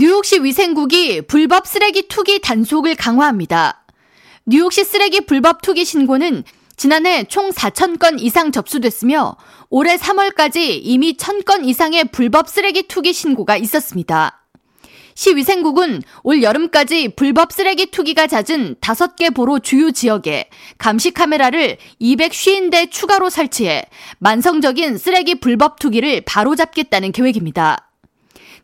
뉴욕시 위생국이 불법 쓰레기 투기 단속을 강화합니다. 뉴욕시 쓰레기 불법 투기 신고는 지난해 총 4천 건 이상 접수됐으며 올해 3월까지 이미 1,000건 이상의 불법 쓰레기 투기 신고가 있었습니다. 시위생국은 올 여름까지 불법 쓰레기 투기가 잦은 5개 보로 주요 지역에 감시 카메라를 250대 추가로 설치해 만성적인 쓰레기 불법 투기를 바로잡겠다는 계획입니다.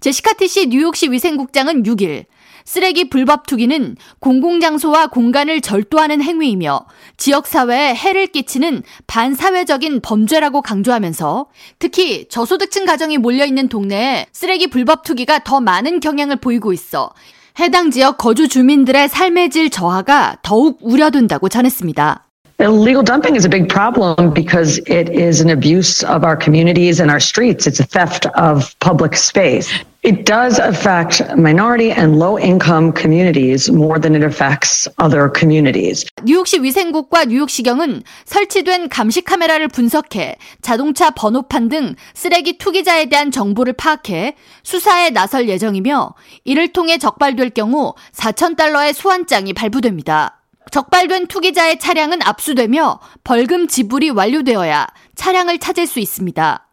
제시카 티시 뉴욕시 위생국장은 6일 쓰레기 불법 투기는 공공장소와 공간을 절도하는 행위이며 지역사회에 해를 끼치는 반사회적인 범죄라고 강조하면서 특히 저소득층 가정이 몰려있는 동네에 쓰레기 불법 투기가 더 많은 경향을 보이고 있어 해당 지역 거주 주민들의 삶의 질 저하가 더욱 우려된다고 전했습니다. Illegal dumping is a big problem because it is an abuse of our communities and our streets. It's a theft of public space. It does affect minority and low income communities more than it affects other communities. 뉴욕시 위생국과 뉴욕시경은 설치된 감시 카메라를 분석해 자동차 번호판 등 쓰레기 투기자에 대한 정보를 파악해 수사에 나설 예정이며 이를 통해 적발될 경우 4천 달러의 소환장이 발부됩니다. 적발된 투기자의 차량은 압수되며 벌금 지불이 완료되어야 차량을 찾을 수 있습니다.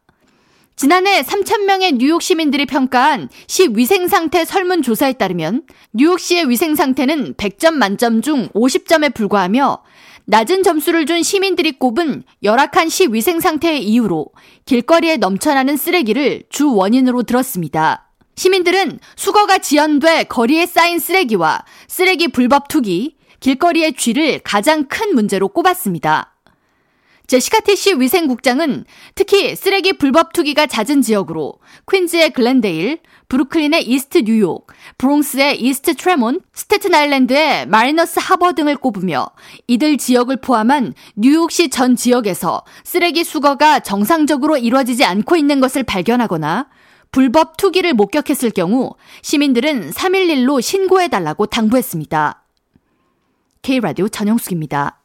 지난해 3,000명의 뉴욕 시민들이 평가한 시 위생 상태 설문조사에 따르면 뉴욕시의 위생 상태는 100점 만점 중 50점에 불과하며 낮은 점수를 준 시민들이 꼽은 열악한 시 위생 상태의 이유로 길거리에 넘쳐나는 쓰레기를 주 원인으로 들었습니다. 시민들은 수거가 지연돼 거리에 쌓인 쓰레기와 쓰레기 불법 투기, 길거리의 쥐를 가장 큰 문제로 꼽았습니다. 제시카 티시 위생국장은 특히 쓰레기 불법 투기가 잦은 지역으로 퀸즈의 글렌데일, 브루클린의 이스트 뉴욕, 브롱스의 이스트 트레몬, 스테튼 아일랜드의 마리너스 하버 등을 꼽으며 이들 지역을 포함한 뉴욕시 전 지역에서 쓰레기 수거가 정상적으로 이루어지지 않고 있는 것을 발견하거나 불법 투기를 목격했을 경우 시민들은 311로 신고해달라고 당부했습니다. K라디오 전영숙입니다.